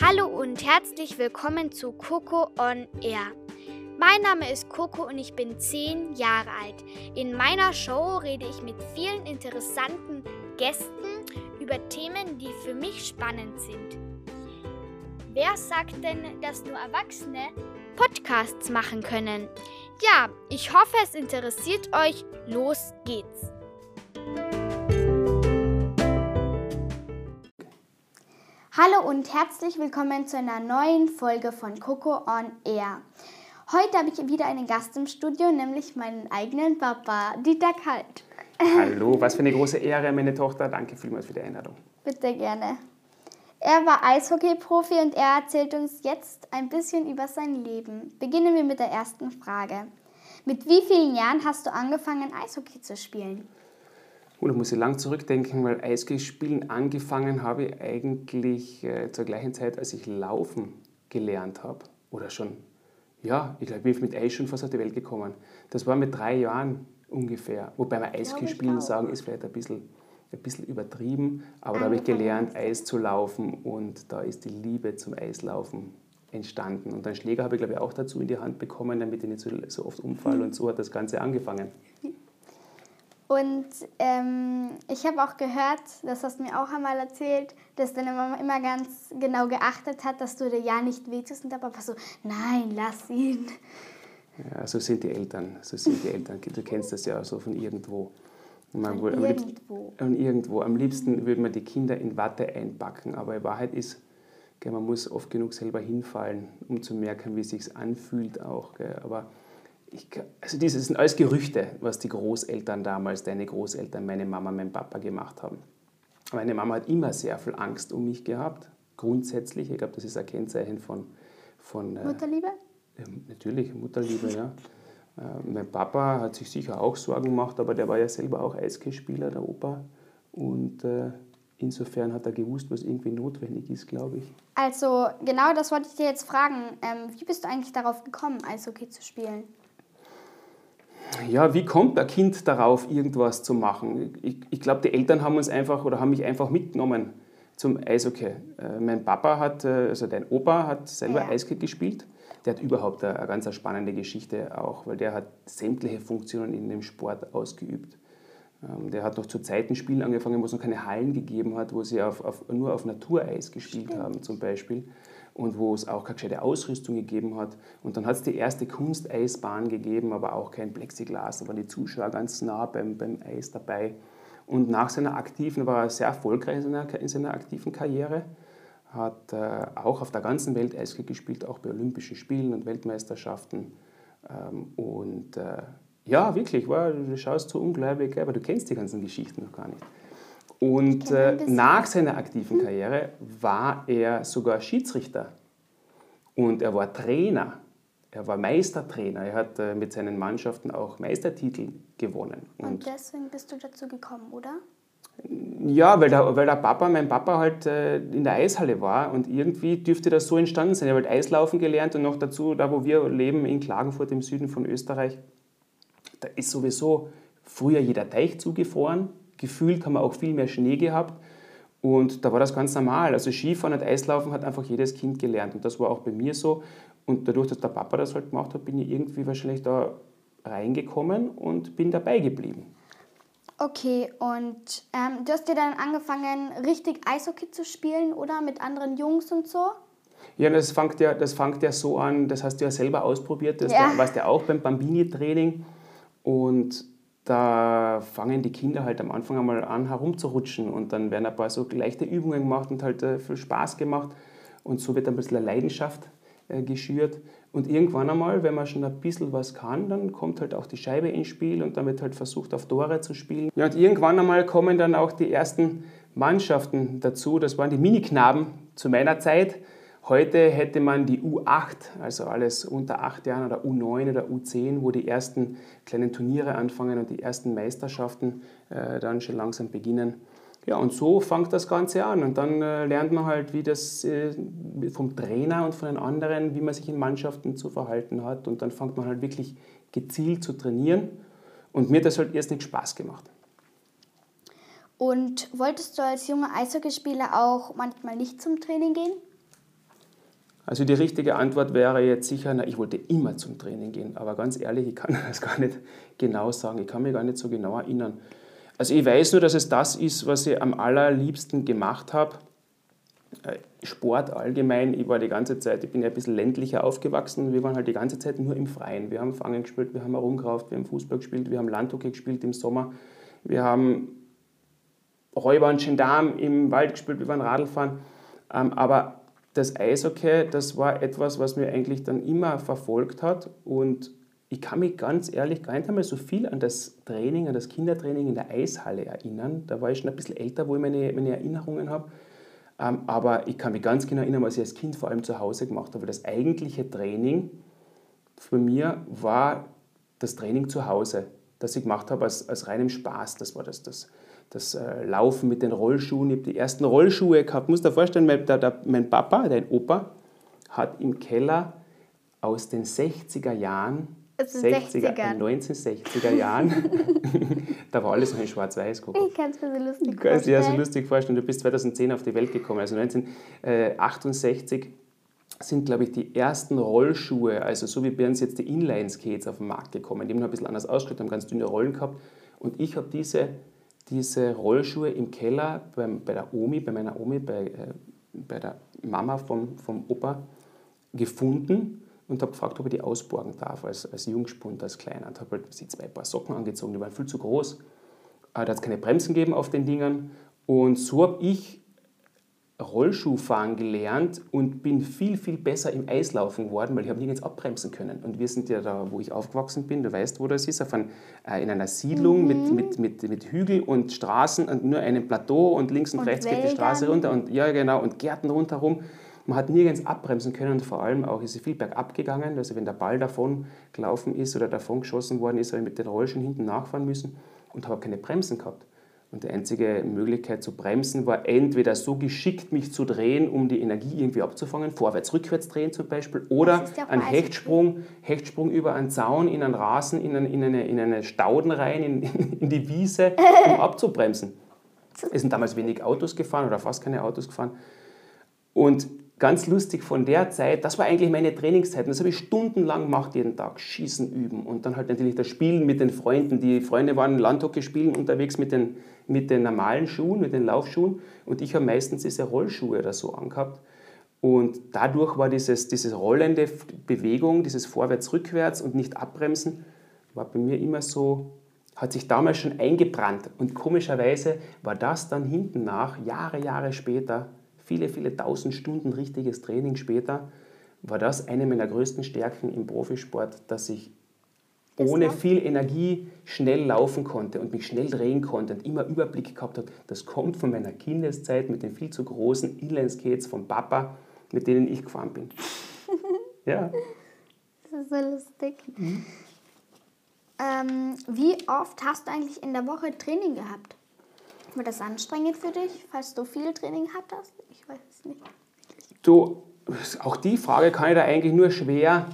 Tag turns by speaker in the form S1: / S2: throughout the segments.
S1: Hallo und herzlich willkommen zu Coco on Air. Mein Name ist Coco und ich bin 10 Jahre alt. In meiner Show rede ich mit vielen interessanten Gästen über Themen, die für mich spannend sind. Wer sagt denn, dass nur Erwachsene Podcasts machen können? Ja, ich hoffe, es interessiert euch. Los geht's. Hallo und herzlich willkommen zu einer neuen Folge von Coco on Air. Heute habe ich wieder einen Gast im Studio, nämlich meinen eigenen Papa, Dieter Kalt.
S2: Hallo, was für eine große Ehre, meine Tochter. Danke vielmals für die Einladung.
S1: Bitte gerne. Er war Eishockey-Profi und er erzählt uns jetzt ein bisschen über sein Leben. Beginnen wir mit der ersten Frage. Mit wie vielen Jahren hast du angefangen, Eishockey zu spielen?
S2: Oh, da muss ich lang zurückdenken, weil Eishockey spielen angefangen habe ich eigentlich äh, zur gleichen Zeit, als ich laufen gelernt habe. Oder schon, ja, ich glaube, ich bin mit Eis schon fast auf die Welt gekommen. Das war mit drei Jahren ungefähr. Wobei man Eishockey spielen sagen, ist vielleicht ein bisschen, ein bisschen übertrieben. Aber da habe ich gelernt, Eis zu laufen und da ist die Liebe zum Eislaufen entstanden. Und einen Schläger habe ich, glaube ich, auch dazu in die Hand bekommen, damit ich nicht so, so oft umfalle. Mhm. Und so hat das Ganze angefangen.
S1: Und ähm, ich habe auch gehört, das hast du mir auch einmal erzählt, dass deine Mama immer ganz genau geachtet hat, dass du dir ja nicht wehtust. Und der Papa so, nein, lass ihn.
S2: Ja, so sind die Eltern. So sind die Eltern. Du kennst das ja so von irgendwo.
S1: Man von irgendwo.
S2: Am, irgendwo. Am liebsten würde man die Kinder in Watte einpacken. Aber in Wahrheit ist, gell, man muss oft genug selber hinfallen, um zu merken, wie es sich anfühlt auch. Gell. Aber ich, also das sind alles Gerüchte, was die Großeltern damals, deine Großeltern, meine Mama, mein Papa gemacht haben. Meine Mama hat immer sehr viel Angst um mich gehabt, grundsätzlich. Ich glaube, das ist ein Kennzeichen von... von
S1: äh, Mutterliebe?
S2: Äh, natürlich, Mutterliebe, ja. Äh, mein Papa hat sich sicher auch Sorgen gemacht, aber der war ja selber auch Eishockeyspieler, der Opa. Und äh, insofern hat er gewusst, was irgendwie notwendig ist, glaube ich.
S1: Also genau das wollte ich dir jetzt fragen. Ähm, wie bist du eigentlich darauf gekommen, Eishockey zu spielen?
S2: Ja, wie kommt ein Kind darauf, irgendwas zu machen? Ich, ich glaube, die Eltern haben uns einfach oder haben mich einfach mitgenommen zum Eishockey. Äh, mein Papa hat, äh, also dein Opa hat selber ja. Eishockey gespielt. Der hat überhaupt eine, eine ganz spannende Geschichte auch, weil der hat sämtliche Funktionen in dem Sport ausgeübt. Ähm, der hat noch zu Zeiten Spielen angefangen, wo es noch keine Hallen gegeben hat, wo sie auf, auf, nur auf Natureis gespielt Stimmt. haben zum Beispiel und wo es auch keine gescheite Ausrüstung gegeben hat. Und dann hat es die erste Kunsteisbahn gegeben, aber auch kein Plexiglas. Da waren die Zuschauer ganz nah beim, beim Eis dabei. Und nach seiner aktiven, war er sehr erfolgreich in seiner, in seiner aktiven Karriere, hat äh, auch auf der ganzen Welt Eishockey gespielt, auch bei Olympischen Spielen und Weltmeisterschaften. Ähm, und äh, ja, wirklich, wow, du schaust so ungläubig, aber du kennst die ganzen Geschichten noch gar nicht. Und äh, nach seiner aktiven Karriere war er sogar Schiedsrichter und er war Trainer. Er war Meistertrainer. Er hat äh, mit seinen Mannschaften auch Meistertitel gewonnen.
S1: Und, und, deswegen bist du dazu gekommen, oder?
S2: Ja, weil der, weil der Papa, mein Papa halt äh, in der Eishalle war und irgendwie dürfte das so entstanden sein. Er hat Eislaufen gelernt und noch dazu, da wo wir leben, in Klagenfurt im Süden von Österreich, da ist sowieso früher jeder Teich zugefroren gefühlt haben wir auch viel mehr Schnee gehabt. Und da war das ganz normal. Also Skifahren und Eislaufen hat einfach jedes Kind gelernt. Und das war auch bei mir so. Und dadurch, dass der Papa das halt gemacht hat, bin ich irgendwie wahrscheinlich da reingekommen und bin dabei geblieben.
S1: Okay, und ähm, du hast dir dann angefangen, richtig Eishockey zu spielen, oder? Mit anderen Jungs und so?
S2: Ja, das fängt ja, das fängt ja so an, das hast du ja selber ausprobiert, das ja. warst ja auch beim Bambini-Training. Und da fangen die Kinder halt am Anfang einmal an herumzurutschen und dann werden ein paar so leichte Übungen gemacht und halt äh, viel Spaß gemacht und so wird ein bisschen eine Leidenschaft äh, geschürt. Und irgendwann einmal, wenn man schon ein bisschen was kann, dann kommt halt auch die Scheibe ins Spiel und dann wird halt versucht, auf Tore zu spielen. Ja, und irgendwann einmal kommen dann auch die ersten Mannschaften dazu. Das waren die Miniknaben zu meiner Zeit. Heute hätte man die U8, also alles unter 8 Jahren oder U9 oder U10, wo die ersten kleinen Turniere anfangen und die ersten Meisterschaften äh, dann schon langsam beginnen. Ja, und so fängt das Ganze an. Und dann äh, lernt man halt, wie das äh, vom Trainer und von den anderen, wie man sich in Mannschaften zu verhalten hat. Und dann fängt man halt wirklich gezielt zu trainieren. Und mir hat das halt erst nicht Spaß gemacht.
S1: Und wolltest du als junger Eishockeyspieler auch manchmal nicht zum Training gehen?
S2: Also die richtige Antwort wäre jetzt sicher, na, ich wollte immer zum Training gehen. Aber ganz ehrlich, ich kann das gar nicht genau sagen. Ich kann mich gar nicht so genau erinnern. Also ich weiß nur, dass es das ist, was ich am allerliebsten gemacht habe. Äh, Sport allgemein. Ich war die ganze Zeit, ich bin ja ein bisschen ländlicher aufgewachsen. Wir waren halt die ganze Zeit nur im Freien. Wir haben Fangen gespielt, wir haben herumgerauft, wir haben Fußball gespielt, wir haben Landhockey gespielt im Sommer. Wir haben Räuber und Gendarm im Wald gespielt, wir waren Radlfahren. Ähm, aber das Eishockey, das war etwas, was mir eigentlich dann immer verfolgt hat. Und ich kann mich ganz ehrlich gar nicht einmal so viel an das Training, an das Kindertraining in der Eishalle erinnern. Da war ich schon ein bisschen älter, wo ich meine, meine Erinnerungen habe. Ähm, aber ich kann mich ganz genau erinnern, was ich als Kind vor allem zu Hause gemacht habe. Das eigentliche Training für mir war das Training zu Hause, das ich gemacht habe als, als reinem Spaß. Das war das, das, das äh, Laufen mit den Rollschuhen. Ich habe die ersten Rollschuhe gehabt. Muss dir vorstellen, mein, der, der, mein Papa, dein Opa, hat im Keller aus den 60er Jahren, 60er, 60er. 1960er Jahren, da war alles noch in schwarz-weiß.
S1: Ich kann es mir so lustig
S2: vorstellen. Ich kann es so lustig vorstellen. Du bist 2010 auf die Welt gekommen. Also 1968 sind, glaube ich, die ersten Rollschuhe, also so wie bei uns jetzt die Inline-Skates auf den Markt gekommen. Die haben noch ein bisschen anders ausgeschaut, haben ganz dünne Rollen gehabt. Und ich habe diese diese Rollschuhe im Keller beim, bei der Omi, bei meiner Omi, bei, äh, bei der Mama vom, vom Opa gefunden und habe gefragt, ob ich die ausborgen darf als, als Jungspund, als Kleiner. Und habe halt zwei Paar Socken angezogen, die waren viel zu groß. Da hat es keine Bremsen gegeben auf den Dingern. Und so habe ich Rollschuhfahren gelernt und bin viel, viel besser im Eislaufen geworden, weil ich habe nirgends abbremsen können. Und wir sind ja da, wo ich aufgewachsen bin, du weißt, wo das ist, auf ein, äh, in einer Siedlung mhm. mit, mit, mit, mit Hügel und Straßen und nur einem Plateau und links und, und rechts Wäldern. geht die Straße runter und ja genau und Gärten rundherum. Man hat nirgends abbremsen können und vor allem auch ist es viel bergab gegangen. Also wenn der Ball davon gelaufen ist oder davon geschossen worden ist, habe ich mit den Rollschuhen hinten nachfahren müssen und habe keine Bremsen gehabt. Und die einzige Möglichkeit zu bremsen war entweder so geschickt mich zu drehen, um die Energie irgendwie abzufangen, vorwärts, rückwärts drehen zum Beispiel, oder ein Hechtsprung, Hechtsprung über einen Zaun, in einen Rasen, in, eine, in, eine, in eine Stauden rein, in, in die Wiese, um abzubremsen. Es sind damals wenig Autos gefahren oder fast keine Autos gefahren. Und ganz lustig von der Zeit, das war eigentlich meine Trainingszeit. das habe ich stundenlang gemacht, jeden Tag. Schießen üben und dann halt natürlich das Spielen mit den Freunden. Die Freunde waren Landhockey spielen unterwegs mit den, mit den normalen Schuhen, mit den Laufschuhen. Und ich habe meistens diese Rollschuhe oder so angehabt. Und dadurch war dieses, diese rollende Bewegung, dieses Vorwärts-Rückwärts und nicht abbremsen, war bei mir immer so, hat sich damals schon eingebrannt. Und komischerweise war das dann hinten nach, Jahre, Jahre später, viele, viele tausend Stunden richtiges Training später, war das eine meiner größten Stärken im Profisport, dass ich das ohne viel Energie schnell laufen konnte und mich schnell drehen konnte und immer Überblick gehabt habe. Das kommt von meiner Kindeszeit mit den viel zu großen Inline-Skates vom Papa, mit denen ich gefahren bin. ja.
S1: Das ist so lustig. Mhm. Ähm, wie oft hast du eigentlich in der Woche Training gehabt? War das anstrengend für dich, falls du viel Training hattest? Ich weiß es nicht.
S2: Du, auch die Frage kann ich da eigentlich nur schwer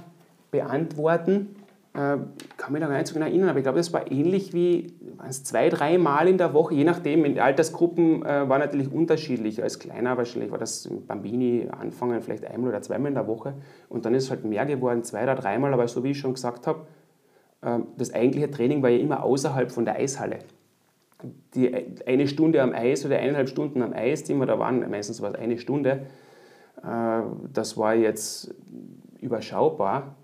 S2: beantworten. Äh, kann mich da gar nicht so genau erinnern, aber ich glaube, das war ähnlich wie zwei, drei Mal in der Woche, je nachdem. In Altersgruppen äh, war natürlich unterschiedlich. Als Kleiner wahrscheinlich war das Bambini anfangen, vielleicht einmal oder zweimal in der Woche. Und dann ist es halt mehr geworden, zwei oder dreimal. Aber so wie ich schon gesagt habe, äh, das eigentliche Training war ja immer außerhalb von der Eishalle die eine Stunde am Eis oder eineinhalb Stunden am Eis, die wir da waren, meistens war es eine Stunde, äh, das war jetzt überschaubar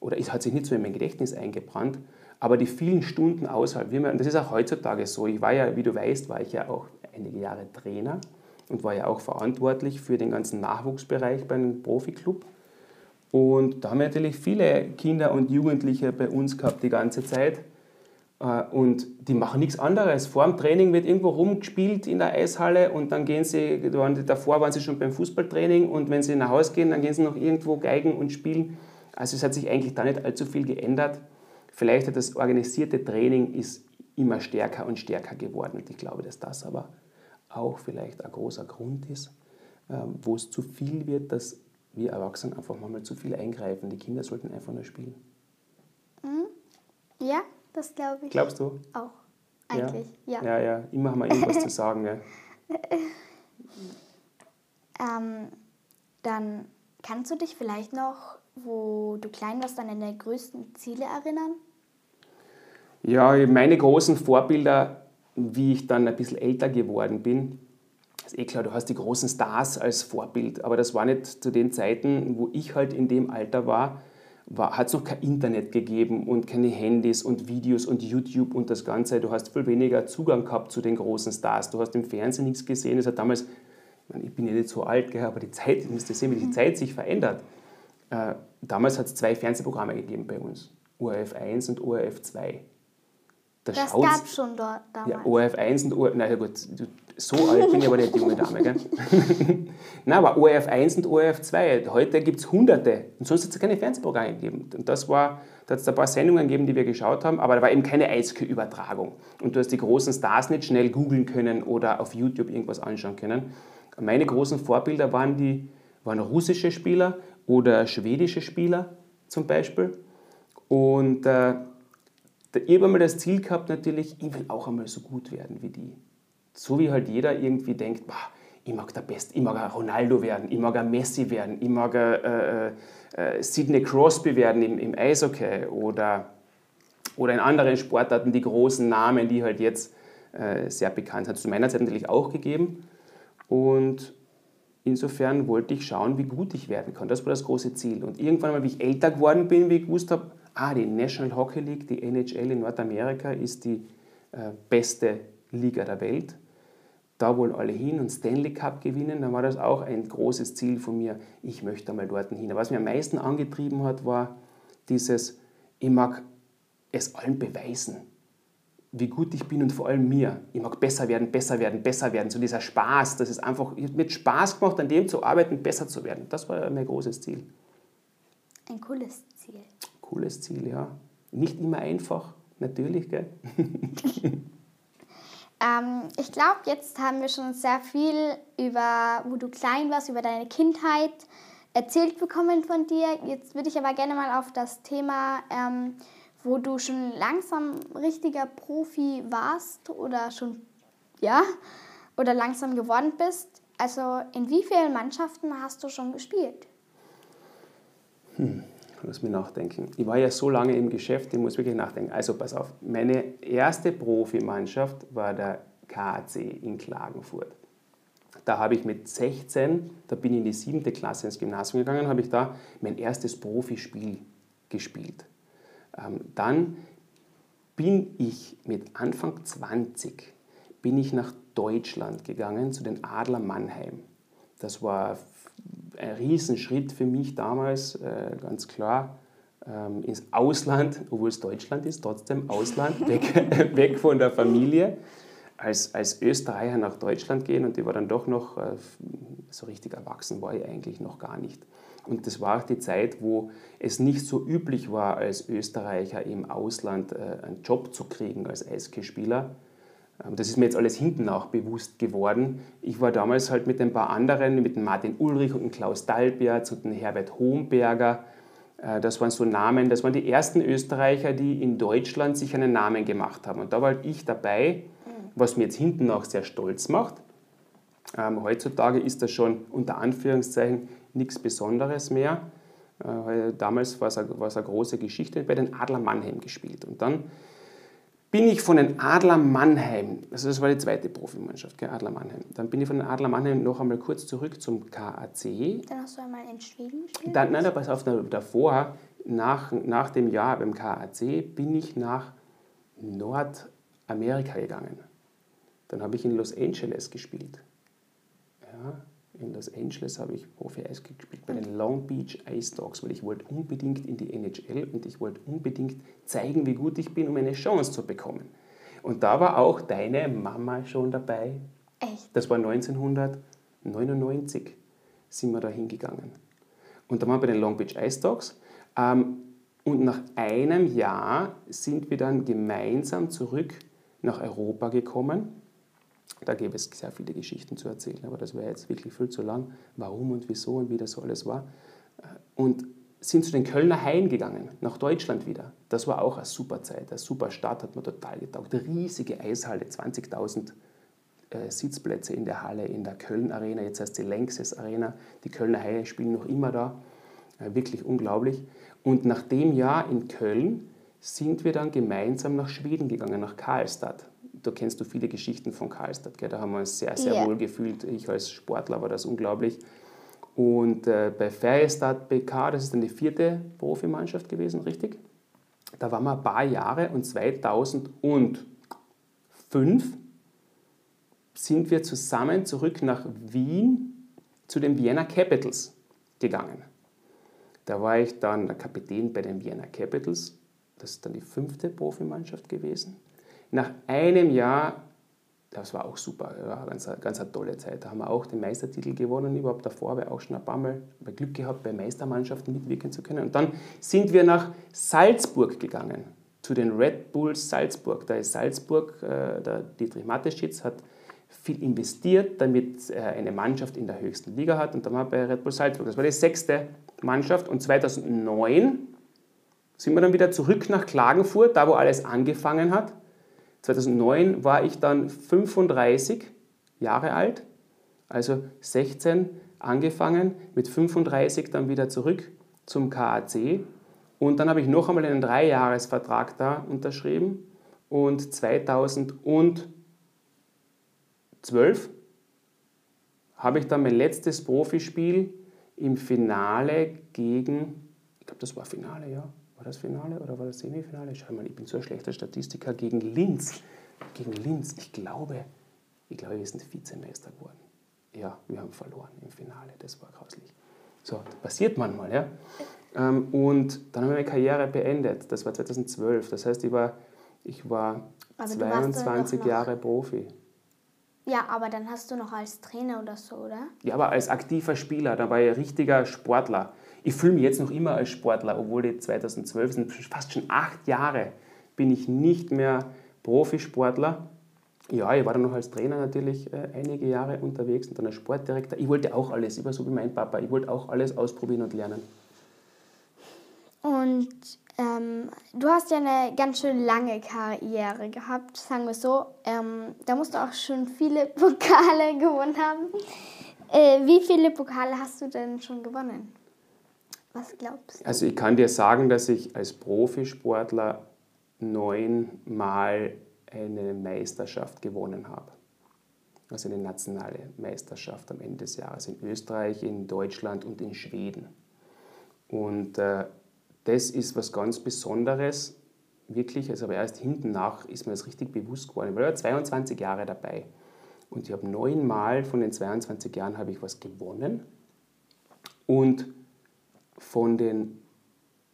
S2: oder es hat sich nicht so in mein Gedächtnis eingebrannt, aber die vielen Stunden außerhalb, das ist auch heutzutage so, ich war ja, wie du weißt, war ich ja auch einige Jahre Trainer und war ja auch verantwortlich für den ganzen Nachwuchsbereich beim Profiklub. Und da haben wir natürlich viele Kinder und Jugendliche bei uns gehabt die ganze Zeit. Äh, und die machen nichts anderes. Vor dem Training wird irgendwo rumgespielt in der Eishalle und dann gehen sie, davor waren sie schon beim Fußballtraining und wenn sie nach Hause gehen, dann gehen sie noch irgendwo geigen und spielen. Also es hat sich eigentlich da nicht allzu viel geändert. Vielleicht hat das organisierte Training ist immer stärker und stärker geworden und ich glaube, dass das aber auch vielleicht ein großer Grund ist, ähm, wo es zu viel wird, dass wir Erwachsenen einfach mal zu viel eingreifen. Die Kinder sollten einfach nur spielen.
S1: Mhm. Ja, das glaube ich.
S2: Glaubst du?
S1: Auch. Eigentlich, ja.
S2: Ja, ja, ja. immer haben wir irgendwas zu sagen. Ja.
S1: ähm, dann Kannst du dich vielleicht noch, wo du klein warst, an deine größten Ziele erinnern?
S2: Ja, meine großen Vorbilder, wie ich dann ein bisschen älter geworden bin, ist eh klar, du hast die großen Stars als Vorbild, aber das war nicht zu den Zeiten, wo ich halt in dem Alter war, hat es noch kein Internet gegeben und keine Handys und Videos und YouTube und das Ganze. Du hast viel weniger Zugang gehabt zu den großen Stars. Du hast im Fernsehen nichts gesehen. Es hat damals, ich bin ja nicht so alt, aber die Zeit, ihr müsst sehen, wie die Zeit sich verändert. Äh, damals hat es zwei Fernsehprogramme gegeben bei uns, ORF 1 und ORF 2.
S1: Da das gab es schon dort damals.
S2: Ja, ORF 1 und ORF, naja gut, so alt bin ich aber nicht, die junge Dame, gell? Nein, aber ORF 1 und ORF 2, heute gibt es hunderte und sonst hat es keine Fernsehprogramme gegeben. Und das war, da hat es ein paar Sendungen gegeben, die wir geschaut haben, aber da war eben keine Eiskö-Übertragung. Und du hast die großen Stars nicht schnell googeln können oder auf YouTube irgendwas anschauen können. Meine großen Vorbilder waren, die, waren russische Spieler oder schwedische Spieler zum Beispiel. Und äh, ich habe einmal das Ziel gehabt, natürlich, ich will auch einmal so gut werden wie die. So wie halt jeder irgendwie denkt, boah, ich mag der Beste, ich mag ein Ronaldo werden, ich mag ein Messi werden, ich mag ein äh, äh, Sidney Crosby werden im, im Eishockey oder, oder in anderen Sportarten die großen Namen, die halt jetzt äh, sehr bekannt sind. Zu meiner Zeit natürlich auch gegeben. Und insofern wollte ich schauen, wie gut ich werden kann. Das war das große Ziel. Und irgendwann mal, wie ich älter geworden bin, wie ich gewusst habe, ah, die National Hockey League, die NHL in Nordamerika ist die äh, beste Liga der Welt. Da wollen alle hin und Stanley Cup gewinnen, dann war das auch ein großes Ziel von mir. Ich möchte einmal dort hin. Was mir am meisten angetrieben hat, war dieses, ich mag es allen beweisen, wie gut ich bin und vor allem mir. Ich mag besser werden, besser werden, besser werden. So dieser Spaß, das ist einfach, mit Spaß gemacht, an dem zu arbeiten, besser zu werden. Das war mein großes Ziel.
S1: Ein cooles Ziel
S2: cooles Ziel, ja. Nicht immer einfach, natürlich, gell?
S1: ähm, ich glaube, jetzt haben wir schon sehr viel über, wo du klein warst, über deine Kindheit erzählt bekommen von dir. Jetzt würde ich aber gerne mal auf das Thema, ähm, wo du schon langsam richtiger Profi warst oder schon, ja, oder langsam geworden bist. Also in wie vielen Mannschaften hast du schon gespielt?
S2: Hm. Lass mich nachdenken. Ich war ja so lange im Geschäft, ich muss wirklich nachdenken. Also pass auf, meine erste Profimannschaft war der KAC in Klagenfurt. Da habe ich mit 16, da bin ich in die siebte Klasse ins Gymnasium gegangen, habe ich da mein erstes Profispiel gespielt. Ähm, dann bin ich mit Anfang 20 bin ich nach Deutschland gegangen zu den Adler Mannheim. Das war ein Riesenschritt für mich damals, äh, ganz klar, ähm, ins Ausland, obwohl es Deutschland ist, trotzdem Ausland, weg, weg von der Familie, als, als Österreicher nach Deutschland gehen und ich war dann doch noch, äh, so richtig erwachsen war ich eigentlich noch gar nicht. Und das war auch die Zeit, wo es nicht so üblich war, als Österreicher im Ausland äh, einen Job zu kriegen als Eishockeyspieler. Ähm, das ist mir jetzt alles hinten nach bewusst geworden. Ich war damals halt mit ein paar anderen, mit dem Martin Ulrich und dem Klaus Dalberts und dem Herbert Homberger. Äh, das waren so Namen, das waren die ersten Österreicher, die in Deutschland sich einen Namen gemacht haben. Und da war halt ich dabei, was mir jetzt hinten nach sehr stolz macht. Ähm, heutzutage ist das schon unter Anführungszeichen nichts Besonderes mehr. Äh, damals war es, eine, war es eine große Geschichte, bei den Adler Mannheim gespielt. Und dann bin ich von den Adler Mannheim, also das war die zweite Profimannschaft, gell, Adler Mannheim. Dann bin ich von den Adler Mannheim noch einmal kurz zurück zum KAC.
S1: Dann hast du einmal in Schweden gespielt?
S2: Dann, nein, pass auf, davor, nach, nach dem Jahr beim KAC, bin ich nach Nordamerika gegangen. Dann habe ich in Los Angeles gespielt. Ja, in Los Angeles habe ich Profi-Eis gespielt bei den Long Beach Ice Dogs, weil ich wollte unbedingt in die NHL und ich wollte unbedingt zeigen, wie gut ich bin, um eine Chance zu bekommen. Und da war auch deine Mama schon dabei.
S1: Echt?
S2: Das war 1999, sind wir da hingegangen. Und da waren wir bei den Long Beach Ice Dogs. Ähm, und nach einem Jahr sind wir dann gemeinsam zurück nach Europa gekommen da gäbe es sehr viele Geschichten zu erzählen, aber das wäre jetzt wirklich viel zu lang, warum und wieso und wie das so alles war. Äh, und sind zu den Kölner Haien gegangen, nach Deutschland wieder. Das war auch eine super Zeit, eine super Stadt, hat mir total getaugt. Riesige Eishalle, 20.000 äh, Sitzplätze in der Halle, in der Köln Arena, jetzt heißt die Lanxess Arena. Die Kölner Haie spielen noch immer da. Äh, wirklich unglaublich. Und nach dem Jahr in Köln sind wir dann gemeinsam nach Schweden gegangen, nach Karlstad. Da kennst du viele Geschichten von Karlstad. Gell? Da haben wir uns sehr, sehr yeah. wohl gefühlt. Ich als Sportler war das unglaublich. Und äh, bei Färjestad BK, das ist dann die vierte Profimannschaft gewesen, richtig? Da waren wir ein paar Jahre und 2005 sind wir zusammen zurück nach Wien zu den Vienna Capitals gegangen. Da war ich dann der Kapitän bei den Vienna Capitals. Das ist dann die fünfte Profimannschaft gewesen. Nach einem Jahr, das war auch super, war eine ganz, ganz eine tolle Zeit. Da haben wir auch den Meistertitel gewonnen. Überhaupt davor ich auch schon ein paar Mal Glück gehabt, bei Meistermannschaften mitwirken zu können. Und dann sind wir nach Salzburg gegangen, zu den Red Bulls Salzburg. Da ist Salzburg, äh, der Dietrich Mateschitz hat viel investiert, damit er eine Mannschaft in der höchsten Liga hat. Und dann war bei Red Bull Salzburg. Das war die sechste Mannschaft. Und 2009 sind wir dann wieder zurück nach Klagenfurt, da wo alles angefangen hat. 2009 war ich dann 35 Jahre alt, also 16 angefangen, mit 35 dann wieder zurück zum KAC. Und dann habe ich noch einmal einen Dreijahresvertrag da unterschrieben. Und 2000 12 habe ich dann mein letztes Profispiel im Finale gegen, ich glaube, das war Finale, ja. War das Finale oder war das Semifinale? Schau mal, ich bin so ein schlechter Statistiker gegen Linz. Gegen Linz, ich glaube, ich glaube, wir sind Vizemeister geworden. Ja, wir haben verloren im Finale, das war grauslich. So, passiert manchmal, ja. Ähm, und dann habe ich meine Karriere beendet. Das war 2012. Das heißt, ich war, ich war 22 Jahre Profi.
S1: Ja, aber dann hast du noch als Trainer oder so, oder?
S2: Ja, aber als aktiver Spieler, da war ich ein richtiger Sportler. Ich fühle mich jetzt noch immer als Sportler, obwohl die 2012 sind, fast schon acht Jahre bin ich nicht mehr Profisportler. Ja, ich war dann noch als Trainer natürlich äh, einige Jahre unterwegs und dann als Sportdirektor. Ich wollte auch alles, ich war so wie mein Papa, ich wollte auch alles ausprobieren und lernen.
S1: Und ähm, du hast ja eine ganz schön lange Karriere gehabt, sagen wir so. Ähm, da musst du auch schon viele Pokale gewonnen haben. Äh, wie viele Pokale hast du denn schon gewonnen? Was glaubst du?
S2: Also ich kann dir sagen, dass ich als Profisportler neunmal eine Meisterschaft gewonnen habe. Also eine nationale Meisterschaft am Ende des Jahres in Österreich, in Deutschland und in Schweden. Und äh, das ist was ganz Besonderes, wirklich, also aber erst hinten nach ist mir das richtig bewusst geworden. Ich war 22 Jahre dabei und ich habe neunmal von den 22 Jahren habe ich was gewonnen und von den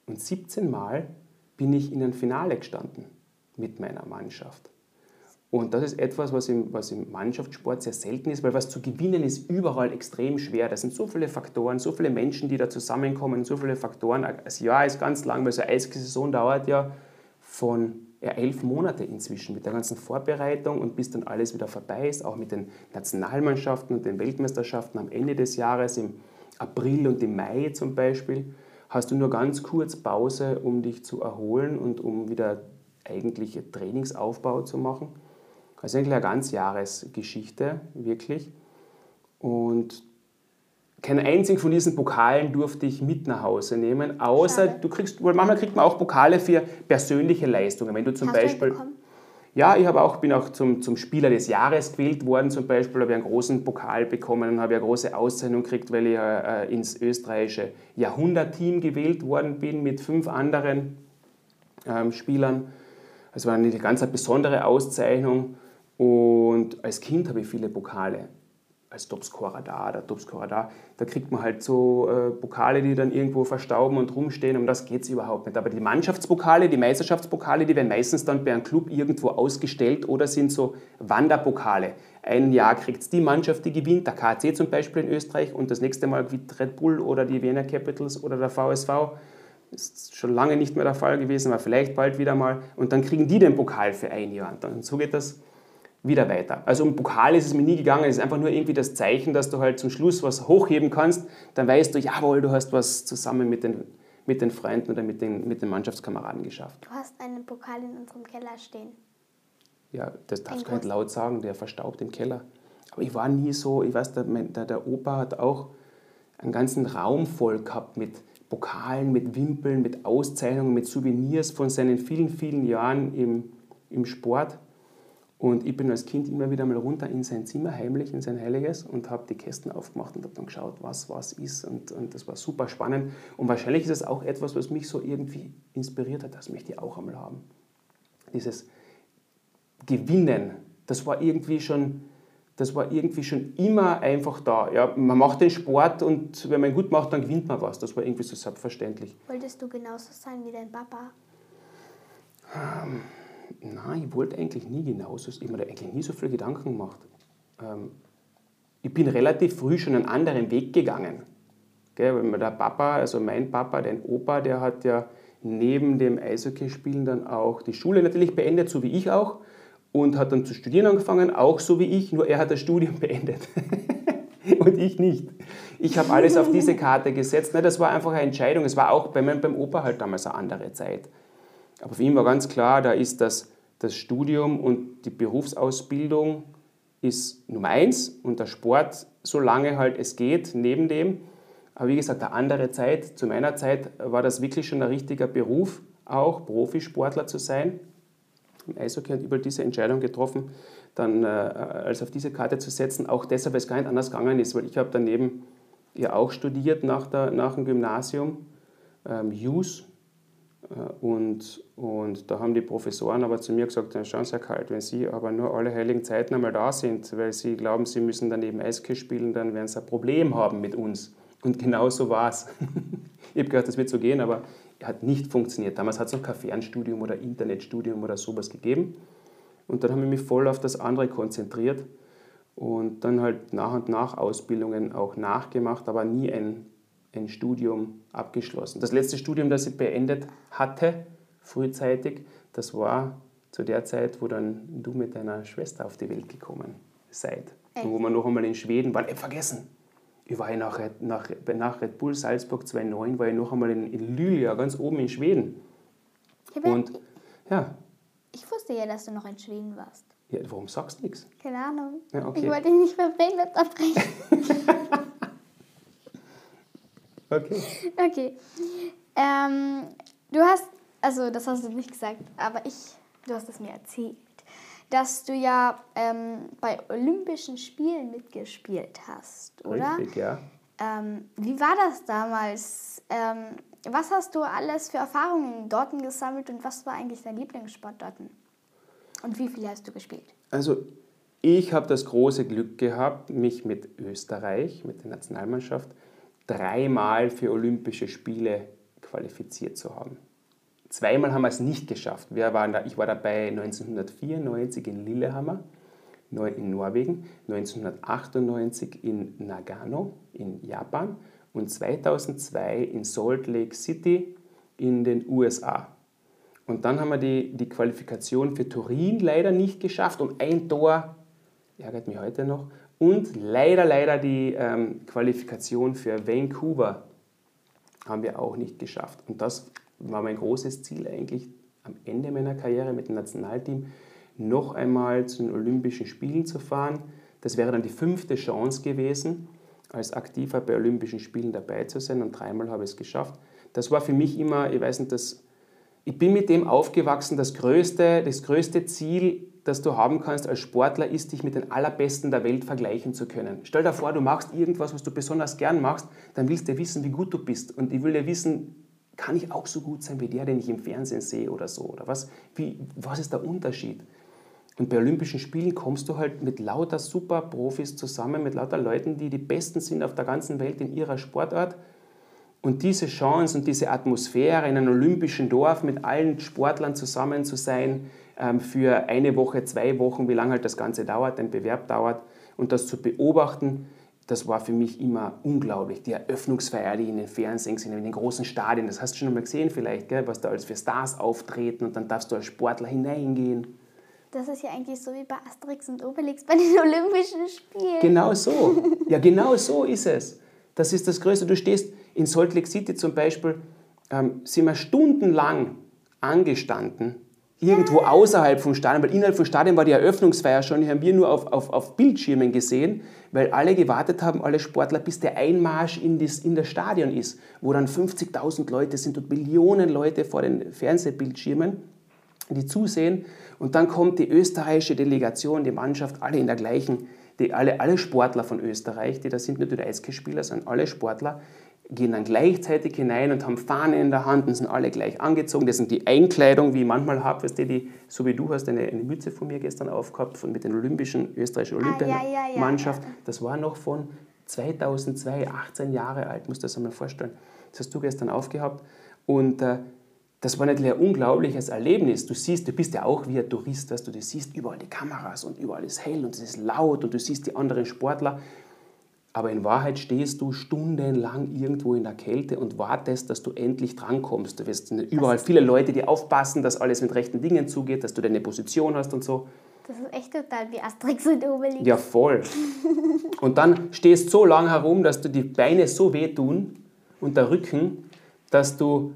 S2: und 17 Mal bin ich in einem Finale gestanden mit meiner Mannschaft. Und das ist etwas, was im, was im Mannschaftssport sehr selten ist, weil was zu gewinnen ist überall extrem schwer. Da sind so viele Faktoren, so viele Menschen, die da zusammenkommen, so viele Faktoren. Das Jahr ist ganz lang, weil so eine Eissaison dauert ja von ja, elf Monate inzwischen mit der ganzen Vorbereitung und bis dann alles wieder vorbei ist, auch mit den Nationalmannschaften und den Weltmeisterschaften am Ende des Jahres, im April und im Mai zum Beispiel, hast du nur ganz kurz Pause, um dich zu erholen und um wieder eigentliche Trainingsaufbau zu machen. Also eigentlich eine Ganzjahresgeschichte, wirklich. Und keinen einzigen von diesen Pokalen durfte ich mit nach Hause nehmen, außer Schade. du kriegst, manchmal kriegt man auch Pokale für persönliche Leistungen. Wenn du zum Hast Beispiel. Du ja, ich habe auch, bin auch zum, zum Spieler des Jahres gewählt worden. Zum Beispiel habe ich einen großen Pokal bekommen und habe eine große Auszeichnung gekriegt, weil ich äh, ins österreichische Jahrhundertteam gewählt worden bin mit fünf anderen ähm, Spielern. Das war eine ganz besondere Auszeichnung. Und als Kind habe ich viele Pokale. Als Topscorer da, der Topscorer da. Da kriegt man halt so äh, Pokale, die dann irgendwo verstauben und rumstehen. Um das geht es überhaupt nicht. Aber die Mannschaftspokale, die Meisterschaftspokale, die werden meistens dann bei einem Club irgendwo ausgestellt oder sind so Wanderpokale. Ein Jahr kriegt es die Mannschaft, die gewinnt, der KC zum Beispiel in Österreich, und das nächste Mal gewinnt Red Bull oder die Vienna Capitals oder der VSV. Ist schon lange nicht mehr der Fall gewesen, aber vielleicht bald wieder mal. Und dann kriegen die den Pokal für ein Jahr. Und so geht das wieder weiter. Also um Pokal ist es mir nie gegangen, es ist einfach nur irgendwie das Zeichen, dass du halt zum Schluss was hochheben kannst, dann weißt du, jawohl, du hast was zusammen mit den, mit den Freunden oder mit den, mit den Mannschaftskameraden geschafft.
S1: Du hast einen Pokal in unserem Keller stehen.
S2: ja, das darf ich gar nicht laut sagen, der verstaubt im Keller. Aber ich war nie so, ich weiß, der, der, der Opa hat auch einen ganzen Raum voll gehabt mit Pokalen, mit Wimpeln, mit Auszeichnungen, mit Souvenirs von seinen vielen, vielen Jahren im, im Sport. Und ich bin als Kind immer wieder mal runter in sein Zimmer, heimlich in sein Heiliges, und habe die Kästen aufgemacht und habe dann geschaut, was was ist. Und, und das war super spannend. Und wahrscheinlich ist es auch etwas, was mich so irgendwie inspiriert hat. Das möchte ich auch einmal haben. Dieses Gewinnen, das war irgendwie schon, das war irgendwie schon immer einfach da. Ja, man macht den Sport und wenn man ihn gut macht, dann gewinnt man was. Das war irgendwie so selbstverständlich.
S1: Wolltest du genauso sein wie dein Papa?
S2: Ähm, nein, ich wollte eigentlich nie genauso. Ich habe mir da eigentlich nie so viele Gedanken gemacht. Ähm, ich bin relativ früh schon einen anderen Weg gegangen. Gell, weil der Papa, also mein Papa, dein Opa, der hat ja neben dem Eishockeyspielen dann auch die Schule natürlich beendet, so wie ich auch und hat dann zu studieren angefangen, auch so wie ich, nur er hat das Studium beendet und ich nicht. Ich habe alles auf diese Karte gesetzt. Ne, das war einfach eine Entscheidung. Es war auch bei meinem, beim Opa halt damals eine andere Zeit. Aber für ihn war ganz klar, da ist das, das Studium und die Berufsausbildung ist Nummer eins und der Sport, solange halt es geht, neben dem. Aber wie gesagt, eine andere Zeit, zu meiner Zeit war das wirklich schon ein richtiger Beruf, auch Profisportler zu sein im Eishockey und über diese Entscheidung getroffen, dann äh, als auf diese Karte zu setzen, auch deshalb, weil es gar nicht anders gegangen ist, weil ich habe daneben ja auch studiert nach, der, nach dem Gymnasium, ähm, Hughes, und, und da haben die Professoren aber zu mir gesagt, dann schauen Sie, Herr Kalt, wenn Sie aber nur alle heiligen Zeiten einmal da sind, weil Sie glauben, Sie müssen daneben Eishockey spielen, dann werden Sie ein Problem haben mit uns. Und genau so war es. ich habe gehört, das wird so gehen, aber hat nicht funktioniert. Damals hat es noch kein Fernstudium oder Internetstudium oder sowas gegeben. Und dann habe ich mich voll auf das andere konzentriert und dann halt nach und nach Ausbildungen auch nachgemacht, aber nie ein, ein Studium abgeschlossen. Das letzte Studium, das ich beendet hatte, frühzeitig, das war zu der Zeit, wo dann du mit deiner Schwester auf die Welt gekommen seid. Und wo wir noch einmal in Schweden waren. Ich vergessen, ich war nach, nach, nach Red Bull Salzburg 2009, war ich noch einmal in, in Lylia, ganz oben in Schweden.
S1: Ja, und ja. Ich wusste ja, dass du noch in Schweden warst.
S2: Ja, warum sagst du nichts?
S1: Keine Ahnung. Ja, okay. Ich wollte dich nicht verbrennen abbrechen.
S2: okay.
S1: Okay. Ähm, du hast, also das hast du nicht gesagt, aber ich, du hast es mir erzählt dass du ja ähm, bei Olympischen Spielen mitgespielt hast, oder?
S2: Richtig, ja.
S1: Ähm, wie war das damals? Ähm, was hast du alles für Erfahrungen dort gesammelt und was war eigentlich dein Lieblingssport dort? Und wie viel hast du gespielt?
S2: Also ich habe das große Glück gehabt, mich mit Österreich, mit der Nationalmannschaft, dreimal für Olympische Spiele qualifiziert zu haben. Zweimal haben wir es nicht geschafft. Waren da, ich war dabei 1994 in Lillehammer in Norwegen, 1998 in Nagano in Japan und 2002 in Salt Lake City in den USA. Und dann haben wir die, die Qualifikation für Turin leider nicht geschafft und ein Tor, ärgert mich heute noch, und leider, leider die ähm, Qualifikation für Vancouver haben wir auch nicht geschafft. Und das war mein großes Ziel eigentlich am Ende meiner Karriere mit dem Nationalteam noch einmal zu den Olympischen Spielen zu fahren. Das wäre dann die fünfte Chance gewesen, als Aktiver bei Olympischen Spielen dabei zu sein und dreimal habe ich es geschafft. Das war für mich immer, ich weiß nicht, das, ich bin mit dem aufgewachsen, das größte, das größte Ziel, das du haben kannst als Sportler, ist, dich mit den Allerbesten der Welt vergleichen zu können. Stell dir vor, du machst irgendwas, was du besonders gern machst, dann willst du wissen, wie gut du bist. Und ich will dir wissen, kann ich auch so gut sein wie der, den ich im Fernsehen sehe oder so? Oder was, wie, was ist der Unterschied? Und bei Olympischen Spielen kommst du halt mit lauter Superprofis zusammen, mit lauter Leuten, die die Besten sind auf der ganzen Welt in ihrer Sportart. Und diese Chance und diese Atmosphäre in einem olympischen Dorf mit allen Sportlern zusammen zu sein, für eine Woche, zwei Wochen, wie lange halt das Ganze dauert, ein Bewerb dauert, und das zu beobachten, das war für mich immer unglaublich. Die Eröffnungsfeier, die in den Fernsehen sind, in den großen Stadien, das hast du schon einmal gesehen vielleicht, gell? was da alles für Stars auftreten und dann darfst du als Sportler hineingehen.
S1: Das ist ja eigentlich so wie bei Asterix und Obelix bei den Olympischen Spielen.
S2: Genau so. Ja, genau so ist es. Das ist das Größte. Du stehst in Salt Lake City zum Beispiel, ähm, sind wir stundenlang angestanden irgendwo außerhalb vom Stadion, weil innerhalb vom Stadion war die Eröffnungsfeier schon, die haben wir nur auf, auf, auf Bildschirmen gesehen, weil alle gewartet haben, alle Sportler, bis der Einmarsch in das, in das Stadion ist, wo dann 50.000 Leute sind und Millionen Leute vor den Fernsehbildschirmen, die zusehen. Und dann kommt die österreichische Delegation, die Mannschaft, alle in der gleichen, die, alle, alle Sportler von Österreich, die da sind, nicht nur die Eishockeyspieler, sondern alle Sportler, gehen dann gleichzeitig hinein und haben Fahnen in der Hand und sind alle gleich angezogen. Das sind die Einkleidung, wie ich manchmal habe, weißt du, die, so wie du hast eine, eine Mütze von mir gestern aufgehabt, von, mit den olympischen, österreichischen Olympiamannschaft. Ah, ja, ja, ja, das war noch von 2002, 18 Jahre alt, musst du das einmal vorstellen. Das hast du gestern aufgehabt. Und äh, das war natürlich ein unglaubliches Erlebnis. Du siehst, du bist ja auch wie ein Tourist, weißt du, du siehst überall die Kameras und überall ist hell und es ist laut und du siehst die anderen Sportler aber in Wahrheit stehst du stundenlang irgendwo in der Kälte und wartest, dass du endlich drankommst. Du wirst überall viele Leute, die aufpassen, dass alles mit rechten Dingen zugeht, dass du deine Position hast und so.
S1: Das ist echt total wie Asterix und Obelix.
S2: Ja, voll. Und dann stehst du so lang herum, dass du die Beine so wehtun und der Rücken, dass du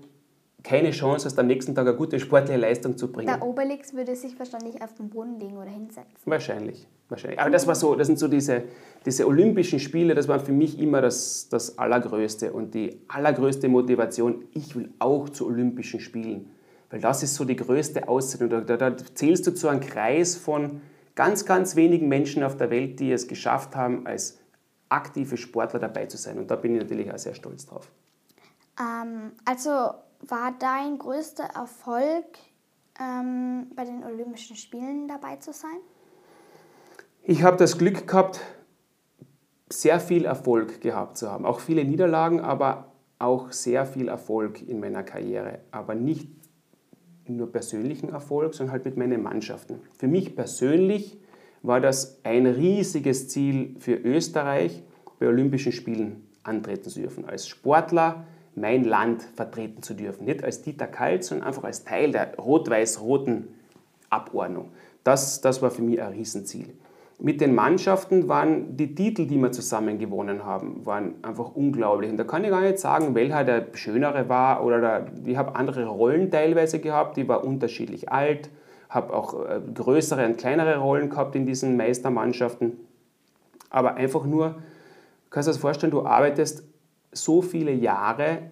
S2: keine Chance hast, am nächsten Tag eine gute sportliche Leistung zu bringen.
S1: Der Obelix würde sich wahrscheinlich auf den Boden legen oder hinsetzen.
S2: Wahrscheinlich. Wahrscheinlich. Aber das, war so, das sind so diese, diese Olympischen Spiele, das war für mich immer das, das Allergrößte und die allergrößte Motivation, ich will auch zu Olympischen Spielen. Weil das ist so die größte Auszeichnung. Da, da, zählst du zu einem Kreis von ganz, ganz wenigen Menschen auf der Welt, die es geschafft haben, als aktive Sportler dabei zu sein. Und da bin ich natürlich auch sehr stolz drauf.
S1: Ähm, also war dein größter Erfolg, ähm, bei den Olympischen Spielen dabei zu sein?
S2: Ich habe das Glück gehabt, sehr viel Erfolg gehabt zu haben. Auch viele Niederlagen, aber auch sehr viel Erfolg in meiner Karriere. Aber nicht nur persönlichen Erfolg, sondern halt mit meinen Mannschaften. Für mich persönlich war das ein riesiges Ziel für Österreich, bei Olympischen Spielen antreten zu dürfen. Als Sportler, mein Land vertreten zu dürfen. Nicht als Dieter Kalt, sondern einfach als Teil der rot-weiß-roten Abordnung. Das, das war für mich ein Riesenziel. Mit den Mannschaften waren die Titel, die wir zusammen gewonnen haben, waren einfach unglaublich. Und da kann ich gar nicht sagen, welcher der schönere war oder der, ich habe andere Rollen teilweise gehabt, die war unterschiedlich alt, habe auch äh, größere und kleinere Rollen gehabt in diesen Meistermannschaften. Aber einfach nur, kannst du dir das vorstellen, du arbeitest so viele Jahre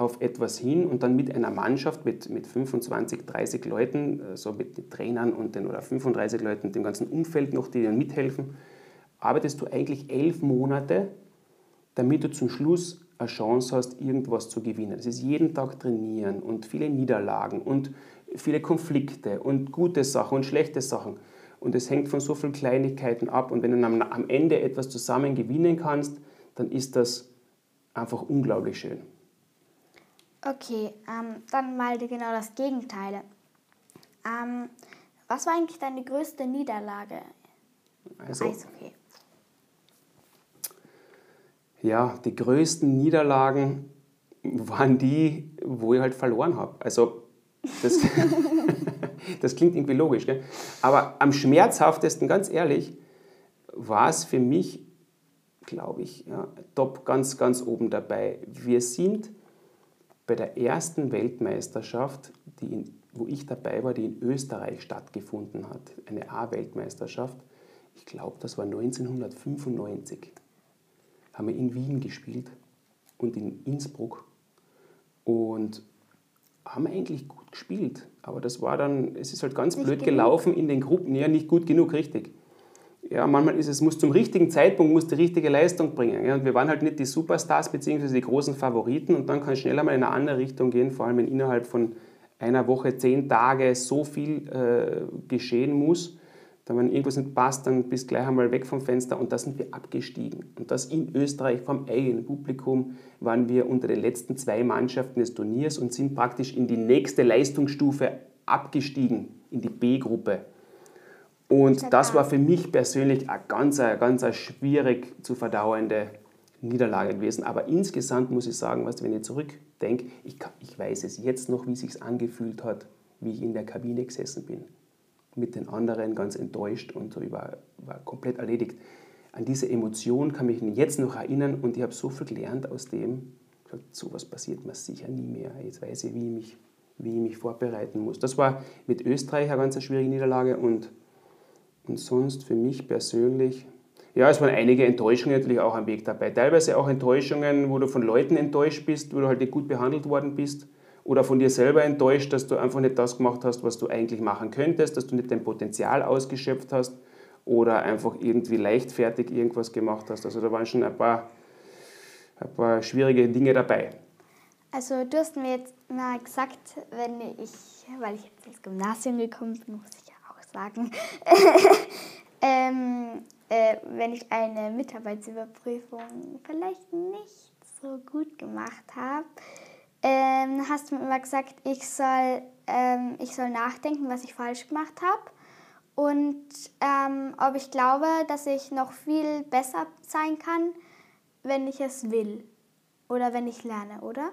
S2: auf etwas hin und dann mit einer Mannschaft mit, mit 25, 30 Leuten, äh, so mit den Trainern und den, oder 35 Leuten, dem ganzen Umfeld noch, die dir mithelfen, arbeitest du eigentlich elf Monate, damit du zum Schluss eine Chance hast, irgendwas zu gewinnen. Das ist jeden Tag trainieren und viele Niederlagen und viele Konflikte und gute Sachen und schlechte Sachen. Und es hängt von so vielen Kleinigkeiten ab. Und wenn du am Ende etwas zusammen gewinnen kannst, dann ist das einfach unglaublich schön.
S1: Okay, ähm, dann mal genau das Gegenteil. Ähm, was war eigentlich deine größte Niederlage?
S2: Also, Eishockey. Ja, die größten Niederlagen waren die, wo ich halt verloren habe. Also das, das klingt irgendwie logisch, gell? aber am schmerzhaftesten, ganz ehrlich, war es für mich glaube ich, ja, top ganz, ganz oben dabei. Wir sind bei der ersten Weltmeisterschaft, die in, wo ich dabei war, die in Österreich stattgefunden hat, eine A-Weltmeisterschaft, ich glaube, das war 1995, haben wir in Wien gespielt und in Innsbruck und haben eigentlich gut gespielt. Aber das war dann, es ist halt ganz nicht blöd genug. gelaufen in den Gruppen. Ja, nicht gut genug, richtig ja, manchmal ist es, muss zum richtigen Zeitpunkt muss die richtige Leistung bringen. Ja. Und wir waren halt nicht die Superstars bzw. die großen Favoriten und dann kann es schneller mal in eine andere Richtung gehen, vor allem wenn innerhalb von einer Woche, zehn Tage so viel äh, geschehen muss. Dann, wenn irgendwas nicht passt, dann bist du gleich einmal weg vom Fenster und da sind wir abgestiegen. Und das in Österreich vom eigenen Publikum waren wir unter den letzten zwei Mannschaften des Turniers und sind praktisch in die nächste Leistungsstufe abgestiegen, in die B-Gruppe. Und das war für mich persönlich eine ganz, ganz schwierig zu verdauernde Niederlage gewesen. Aber insgesamt muss ich sagen, weißt, wenn ich zurückdenke, ich, ich weiß es jetzt noch, wie es sich angefühlt hat, wie ich in der Kabine gesessen bin. Mit den anderen ganz enttäuscht und so, ich war, war komplett erledigt. An diese Emotion kann ich mich jetzt noch erinnern und ich habe so viel gelernt aus dem. So was passiert mir sicher nie mehr. Jetzt weiß ich, wie ich mich wie ich mich vorbereiten muss. Das war mit Österreich eine ganz schwierige Niederlage und, und sonst für mich persönlich, ja, es waren einige Enttäuschungen natürlich auch am Weg dabei. Teilweise auch Enttäuschungen, wo du von Leuten enttäuscht bist, wo du halt nicht gut behandelt worden bist oder von dir selber enttäuscht, dass du einfach nicht das gemacht hast, was du eigentlich machen könntest, dass du nicht dein Potenzial ausgeschöpft hast oder einfach irgendwie leichtfertig irgendwas gemacht hast. Also da waren schon ein paar, ein paar schwierige Dinge dabei.
S1: Also du hast mir jetzt mal gesagt, wenn ich, weil ich jetzt ins Gymnasium gekommen bin, muss sagen, ähm, äh, wenn ich eine Mitarbeitsüberprüfung vielleicht nicht so gut gemacht habe, ähm, hast du mir immer gesagt, ich soll, ähm, ich soll nachdenken, was ich falsch gemacht habe und ähm, ob ich glaube, dass ich noch viel besser sein kann, wenn ich es will oder wenn ich lerne, oder?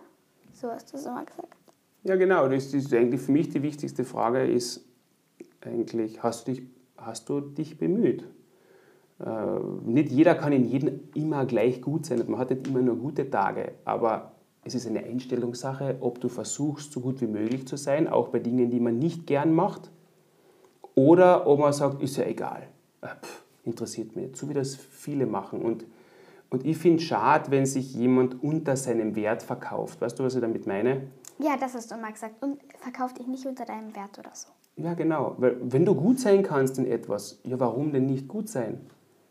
S1: So hast du es immer gesagt.
S2: Ja, genau. Das ist eigentlich für mich die wichtigste Frage ist eigentlich, hast du dich, hast du dich bemüht? Äh, nicht jeder kann in jedem immer gleich gut sein. Man hat nicht immer nur gute Tage, aber es ist eine Einstellungssache, ob du versuchst, so gut wie möglich zu sein, auch bei Dingen, die man nicht gern macht, oder ob man sagt, ist ja egal, äh, Pff, interessiert mich so wie das viele machen. Und und ich finde es schade, wenn sich jemand unter seinem Wert verkauft. Weißt du, was ich damit meine?
S1: Ja, das hast du immer gesagt. Und verkauf dich nicht unter deinem Wert oder so.
S2: Ja, genau. Weil wenn du gut sein kannst in etwas, ja, warum denn nicht gut sein?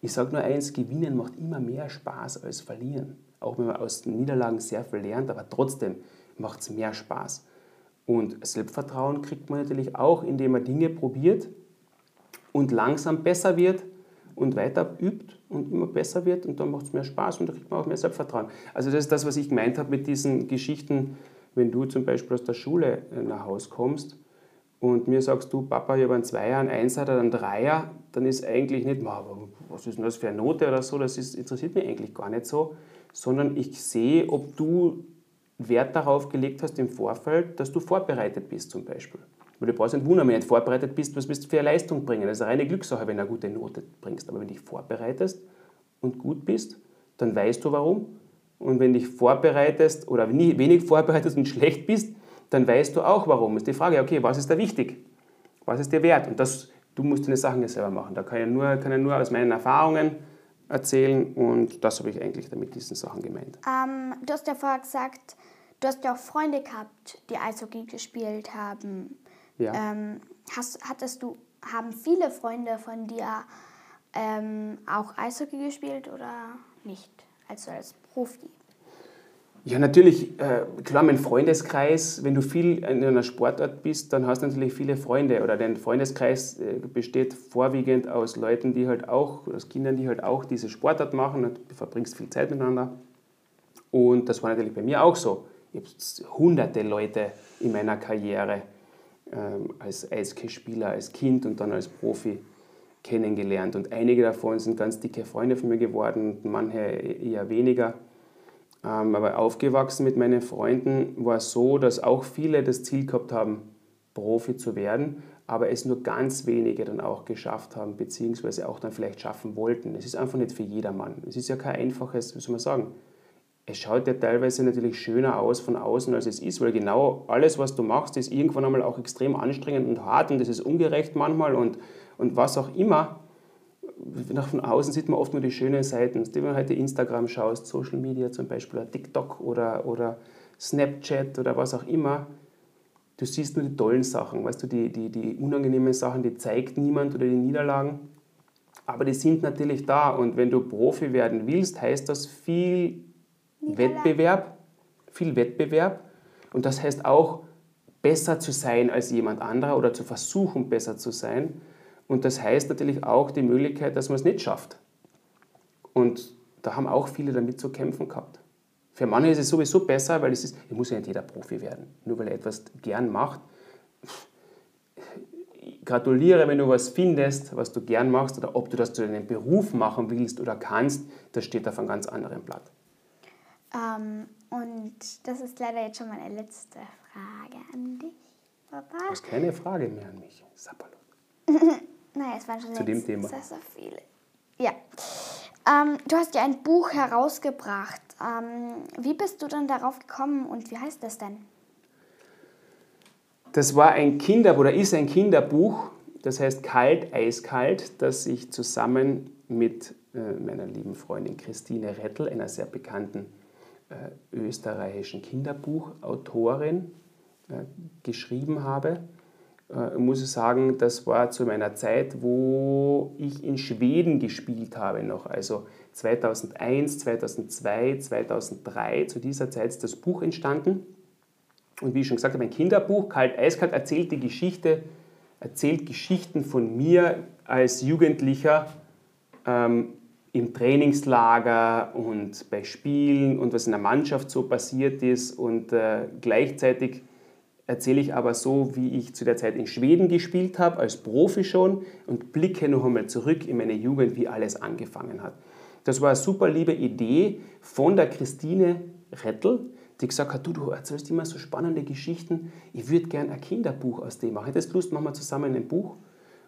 S2: Ich sage nur eins, gewinnen macht immer mehr Spaß als verlieren. Auch wenn man aus Niederlagen sehr viel lernt, aber trotzdem macht es mehr Spaß. Und Selbstvertrauen kriegt man natürlich auch, indem man Dinge probiert und langsam besser wird und weiter übt und immer besser wird und dann macht es mehr Spaß und da kriegt man auch mehr Selbstvertrauen. Also das ist das, was ich gemeint habe mit diesen Geschichten, wenn du zum Beispiel aus der Schule äh, nach Hause kommst und mir sagst du, Papa, ich habe einen Zweier, einen Einser oder einen Dreier, dann ist eigentlich nicht, was ist denn das für eine Note oder so, das ist, interessiert mich eigentlich gar nicht so, sondern ich sehe, ob du Wert darauf gelegt hast im Vorfeld, dass du vorbereitet bist zum Beispiel. Weil du brauchst nicht wundern, wenn du nicht vorbereitet bist, was willst du für eine Leistung bringen? Das ist eine reine Glückssache, wenn du eine gute Note bringst. Aber wenn du dich vorbereitest und gut bist, dann weißt du warum. Und wenn du dich vorbereitest oder wenig vorbereitest und schlecht bist, dann weißt du auch warum. Ist die Frage, okay, was ist da wichtig? Was ist dir wert? Und das, du musst deine Sachen ja selber machen. Da kann ich nur, kann ich nur aus meinen Erfahrungen erzählen und das habe ich eigentlich damit diesen Sachen gemeint.
S1: Ähm, du hast ja vorher gesagt, du hast ja auch Freunde gehabt, die Eishockey gespielt haben. Ja. Ähm, hast, hattest du, haben viele Freunde von dir ähm, auch Eishockey gespielt oder nicht? Also als Profi?
S2: Ja, natürlich, äh, klar, mein Freundeskreis, wenn du viel in einer Sportart bist, dann hast du natürlich viele Freunde oder dein Freundeskreis äh, besteht vorwiegend aus Leuten, die halt auch, aus Kindern, die halt auch diese Sportart machen und du verbringst viel Zeit miteinander. Und das war natürlich bei mir auch so. Ich habe hunderte Leute in meiner Karriere ähm, als Eishockeyspieler, als Kind und dann als Profi kennengelernt. Und einige davon sind ganz dicke Freunde von mir geworden, manche eher weniger. Ähm, aber aufgewachsen mit meinen Freunden war es so, dass auch viele das Ziel gehabt haben, Profi zu werden, aber es nur ganz wenige dann auch geschafft haben, beziehungsweise auch dann vielleicht schaffen wollten. Es ist einfach nicht für jedermann. Es ist ja kein einfaches, wie soll man sagen, es schaut ja teilweise natürlich schöner aus von außen, als es ist, weil genau alles, was du machst, ist irgendwann einmal auch extrem anstrengend und hart und es ist ungerecht manchmal und, und was auch immer. Nach von außen sieht man oft nur die schönen Seiten. Wenn du heute Instagram schaust, Social Media zum Beispiel, oder TikTok oder, oder Snapchat oder was auch immer, du siehst nur die tollen Sachen, weißt du, die, die, die unangenehmen Sachen, die zeigt niemand oder die Niederlagen. Aber die sind natürlich da und wenn du Profi werden willst, heißt das viel Wettbewerb, viel Wettbewerb. Und das heißt auch, besser zu sein als jemand anderer oder zu versuchen, besser zu sein. Und das heißt natürlich auch die Möglichkeit, dass man es nicht schafft. Und da haben auch viele damit zu kämpfen gehabt. Für manche ist es sowieso besser, weil es ist, ich muss ja nicht jeder Profi werden, nur weil er etwas gern macht. gratuliere, wenn du was findest, was du gern machst, oder ob du das zu deinem Beruf machen willst oder kannst, das steht auf einem ganz anderen Blatt.
S1: Ähm, und das ist leider jetzt schon meine letzte Frage an dich, Papa.
S2: Du hast keine Frage mehr an mich, Sapperlot.
S1: naja, es waren schon
S2: Zu dem Thema.
S1: sehr, sehr viele. Ja. Ähm, du hast ja ein Buch herausgebracht. Ähm, wie bist du dann darauf gekommen und wie heißt das denn?
S2: Das war ein Kinder oder ist ein Kinderbuch, das heißt Kalt, eiskalt, das ich zusammen mit äh, meiner lieben Freundin Christine Rettel, einer sehr bekannten äh, österreichischen Kinderbuchautorin, äh, geschrieben habe. Äh, muss ich sagen, das war zu meiner Zeit, wo ich in Schweden gespielt habe noch. Also 2001, 2002, 2003, zu dieser Zeit ist das Buch entstanden. Und wie ich schon gesagt habe, ein Kinderbuch, Kalt Eiskalt, erzählt die Geschichte, erzählt Geschichten von mir als Jugendlicher ähm, im Trainingslager und bei Spielen und was in der Mannschaft so passiert ist und äh, gleichzeitig erzähle ich aber so, wie ich zu der Zeit in Schweden gespielt habe, als Profi schon und blicke noch einmal zurück in meine Jugend, wie alles angefangen hat. Das war eine super liebe Idee von der Christine Rettel, die gesagt hat, du, du erzählst immer so spannende Geschichten, ich würde gerne ein Kinderbuch aus dem machen. Hättest du Lust, machen wir zusammen ein Buch?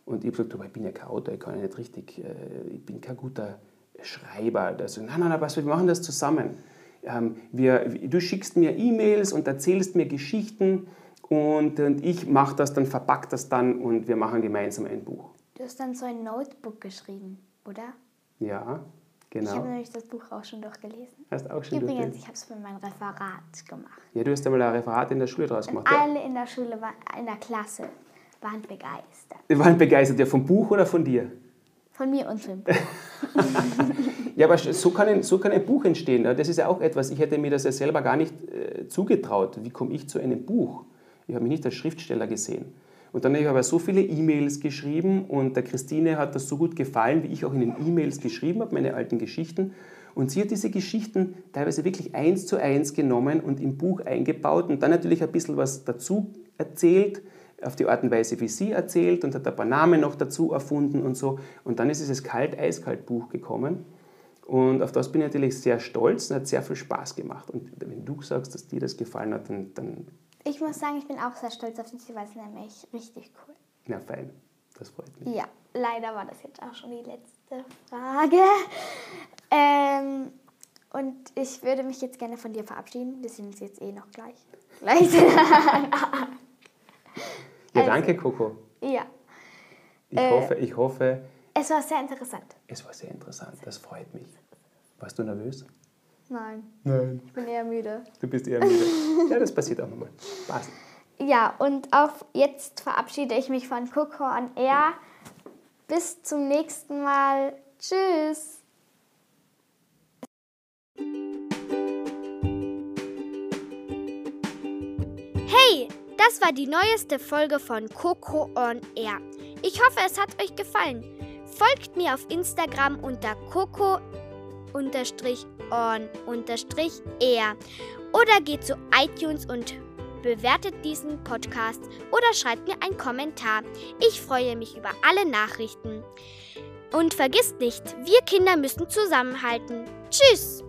S2: Und ich habe gesagt, ich bin ja kein Autor, ich kann ja nicht richtig, äh, ich bin kein guter Schreiber. Also, nein, nein, nein, was, wir machen das zusammen. Ähm, wir, du schickst mir E-Mails und erzählst mir Geschichten und, und ich mache das dann, verpack das dann und wir machen gemeinsam ein Buch.
S1: Du hast dann so ein Notebook geschrieben, oder?
S2: Ja, genau.
S1: Ich habe nämlich das Buch auch schon durchgelesen.
S2: Hast auch schon
S1: Übrigens, ich habe es für mein Referat gemacht.
S2: Ja, du hast einmal ein Referat in der Schule draus gemacht.
S1: Und alle in der Schule, in der Klasse waren begeistert.
S2: Die waren begeistert, ja, vom Buch oder von dir?
S1: Von mir und vom Buch.
S2: ja, aber so kann, ein, so kann ein Buch entstehen. Das ist ja auch etwas, ich hätte mir das ja selber gar nicht äh, zugetraut. Wie komme ich zu einem Buch? Ich habe mich nicht als Schriftsteller gesehen. Und dann habe ich aber so viele E-Mails geschrieben und der Christine hat das so gut gefallen, wie ich auch in den E-Mails geschrieben habe, meine alten Geschichten. Und sie hat diese Geschichten teilweise wirklich eins zu eins genommen und im Buch eingebaut und dann natürlich ein bisschen was dazu erzählt, auf die Art und Weise, wie sie erzählt und hat ein paar Namen noch dazu erfunden und so. Und dann ist dieses Kalt-Eiskalt-Buch gekommen. Und auf das bin ich natürlich sehr stolz und hat sehr viel Spaß gemacht. Und wenn du sagst, dass dir das gefallen hat, dann, dann
S1: ich muss sagen, ich bin auch sehr stolz auf dich, weil es nämlich richtig cool.
S2: Ja, fein. Das freut mich.
S1: Ja, leider war das jetzt auch schon die letzte Frage. Ähm, und ich würde mich jetzt gerne von dir verabschieden. Wir sehen uns jetzt eh noch gleich. gleich.
S2: ja, danke, also, Coco.
S1: Ja.
S2: Ich, äh, hoffe, ich hoffe.
S1: Es war sehr interessant.
S2: Es war sehr interessant, das freut mich. Warst du nervös?
S1: Nein.
S2: Nein.
S1: Ich bin eher müde.
S2: Du bist eher müde. ja, das passiert auch nochmal. Passt.
S1: Ja, und auch jetzt verabschiede ich mich von Coco on Air. Bis zum nächsten Mal. Tschüss. Hey, das war die neueste Folge von Coco on Air. Ich hoffe, es hat euch gefallen. Folgt mir auf Instagram unter Coco on-er oder geht zu iTunes und bewertet diesen Podcast oder schreibt mir einen Kommentar. Ich freue mich über alle Nachrichten. Und vergisst nicht, wir Kinder müssen zusammenhalten. Tschüss!